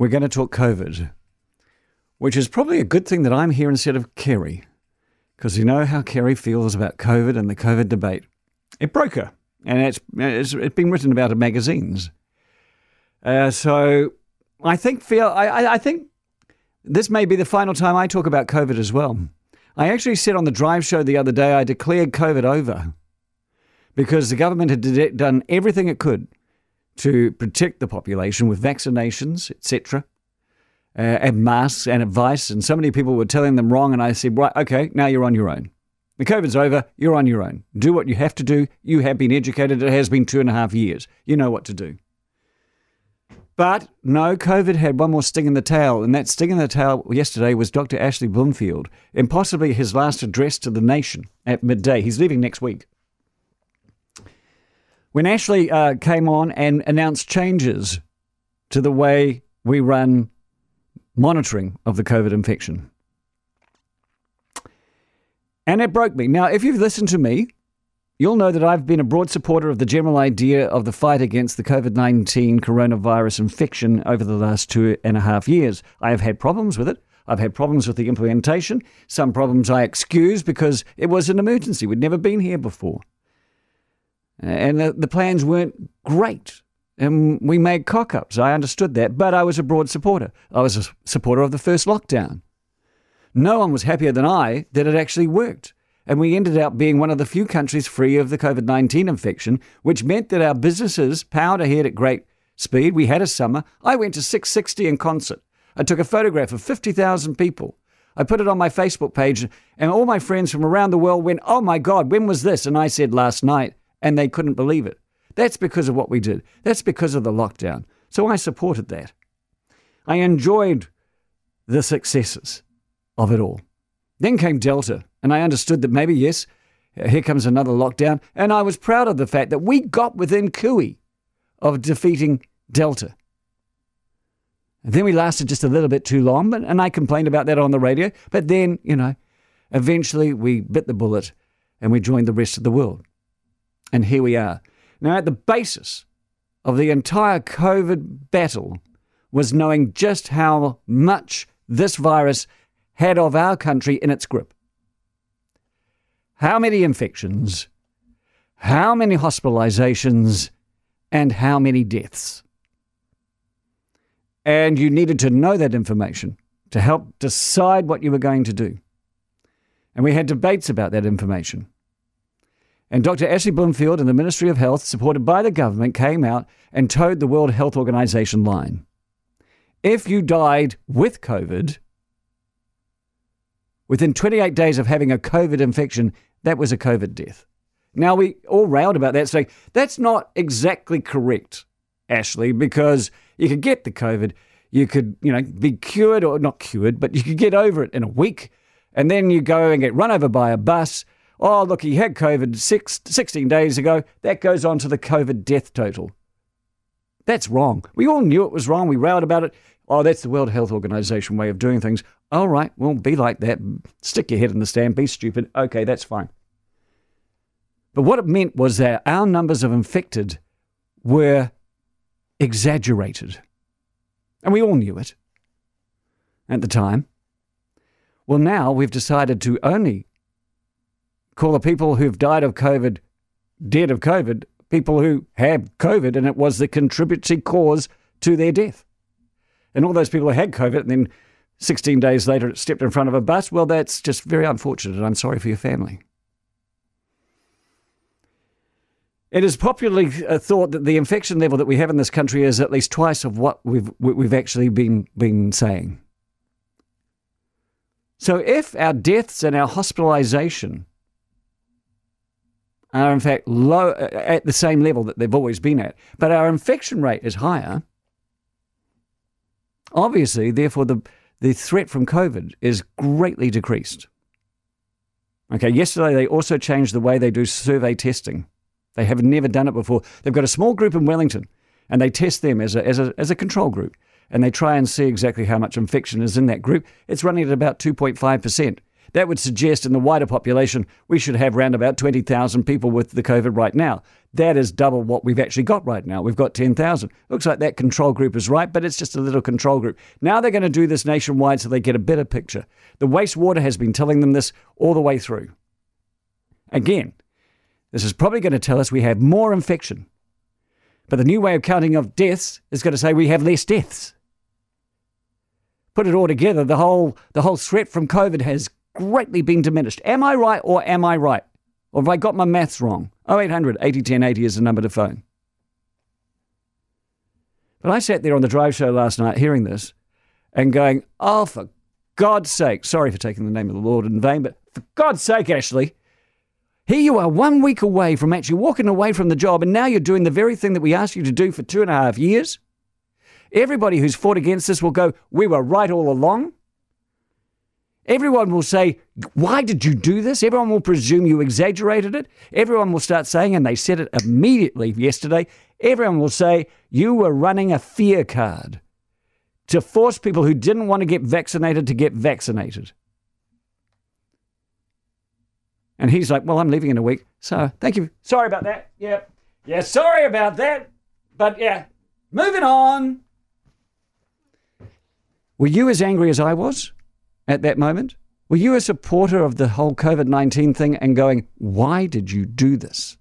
we're going to talk COVID, which is probably a good thing that I'm here instead of Kerry, because you know how Kerry feels about COVID and the COVID debate. It broke her, and it's, it's, it's been written about in magazines. Uh, so I think feel I, I think this may be the final time I talk about COVID as well. I actually said on the drive show the other day I declared COVID over because the government had done everything it could to protect the population with vaccinations, etc., uh, and masks and advice. And so many people were telling them wrong, and I said, right, okay, now you're on your own. The COVID's over. You're on your own. Do what you have to do. You have been educated. It has been two and a half years. You know what to do. But no, COVID had one more sting in the tail, and that sting in the tail yesterday was Dr. Ashley Bloomfield, and possibly his last address to the nation at midday. He's leaving next week. When Ashley uh, came on and announced changes to the way we run monitoring of the COVID infection. And it broke me. Now, if you've listened to me, You'll know that I've been a broad supporter of the general idea of the fight against the COVID 19 coronavirus infection over the last two and a half years. I have had problems with it. I've had problems with the implementation. Some problems I excuse because it was an emergency. We'd never been here before. And the, the plans weren't great. And we made cock ups. I understood that. But I was a broad supporter. I was a supporter of the first lockdown. No one was happier than I that it actually worked and we ended up being one of the few countries free of the COVID 19 infection, which meant that our businesses powered ahead at great speed. We had a summer. I went to Six60 in concert. I took a photograph of 50,000 people. I put it on my Facebook page, and all my friends from around the world went, Oh my God, when was this? And I said, Last night. And they couldn't believe it. That's because of what we did. That's because of the lockdown. So I supported that. I enjoyed the successes of it all. Then came Delta, and I understood that maybe, yes, here comes another lockdown. And I was proud of the fact that we got within cooey of defeating Delta. And then we lasted just a little bit too long, but, and I complained about that on the radio. But then, you know, eventually we bit the bullet and we joined the rest of the world. And here we are. Now, at the basis of the entire COVID battle was knowing just how much this virus had of our country in its grip. How many infections, how many hospitalizations, and how many deaths? And you needed to know that information to help decide what you were going to do. And we had debates about that information. And Dr. Ashley Bloomfield and the Ministry of Health, supported by the government, came out and toed the World Health Organization line. If you died with COVID, Within 28 days of having a COVID infection, that was a COVID death. Now, we all railed about that, saying that's not exactly correct, Ashley, because you could get the COVID, you could, you know, be cured or not cured, but you could get over it in a week, and then you go and get run over by a bus. Oh, look, he had COVID six, 16 days ago. That goes on to the COVID death total. That's wrong. We all knew it was wrong. We railed about it. Oh, that's the World Health Organization way of doing things. All right, well, be like that. Stick your head in the sand, be stupid. Okay, that's fine. But what it meant was that our numbers of infected were exaggerated. And we all knew it at the time. Well, now we've decided to only call the people who've died of COVID dead of COVID people who have COVID, and it was the contributory cause to their death. And all those people who had COVID and then 16 days later stepped in front of a bus, well, that's just very unfortunate. and I'm sorry for your family. It is popularly uh, thought that the infection level that we have in this country is at least twice of what we've, we've actually been, been saying. So if our deaths and our hospitalisation are in fact low at the same level that they've always been at, but our infection rate is higher, obviously, therefore, the, the threat from COVID is greatly decreased. Okay, yesterday they also changed the way they do survey testing. They have never done it before. They've got a small group in Wellington and they test them as a, as a, as a control group and they try and see exactly how much infection is in that group. It's running at about 2.5%. That would suggest in the wider population, we should have around about 20,000 people with the COVID right now. That is double what we've actually got right now. We've got 10,000. Looks like that control group is right, but it's just a little control group. Now they're going to do this nationwide so they get a better picture. The wastewater has been telling them this all the way through. Again, this is probably going to tell us we have more infection. But the new way of counting of deaths is going to say we have less deaths. Put it all together, the whole, the whole threat from COVID has greatly been diminished. Am I right or am I right? Or have I got my maths wrong? 0800 80 80 is the number to phone. But I sat there on the drive show last night hearing this and going, oh, for God's sake, sorry for taking the name of the Lord in vain, but for God's sake, Ashley, here you are one week away from actually walking away from the job, and now you're doing the very thing that we asked you to do for two and a half years. Everybody who's fought against this will go, We were right all along. Everyone will say, Why did you do this? Everyone will presume you exaggerated it. Everyone will start saying, and they said it immediately yesterday, everyone will say, You were running a fear card to force people who didn't want to get vaccinated to get vaccinated. And he's like, Well, I'm leaving in a week. So thank you. Sorry about that. Yeah. Yeah, sorry about that. But yeah, moving on. Were you as angry as I was at that moment? Were you a supporter of the whole COVID 19 thing and going, Why did you do this?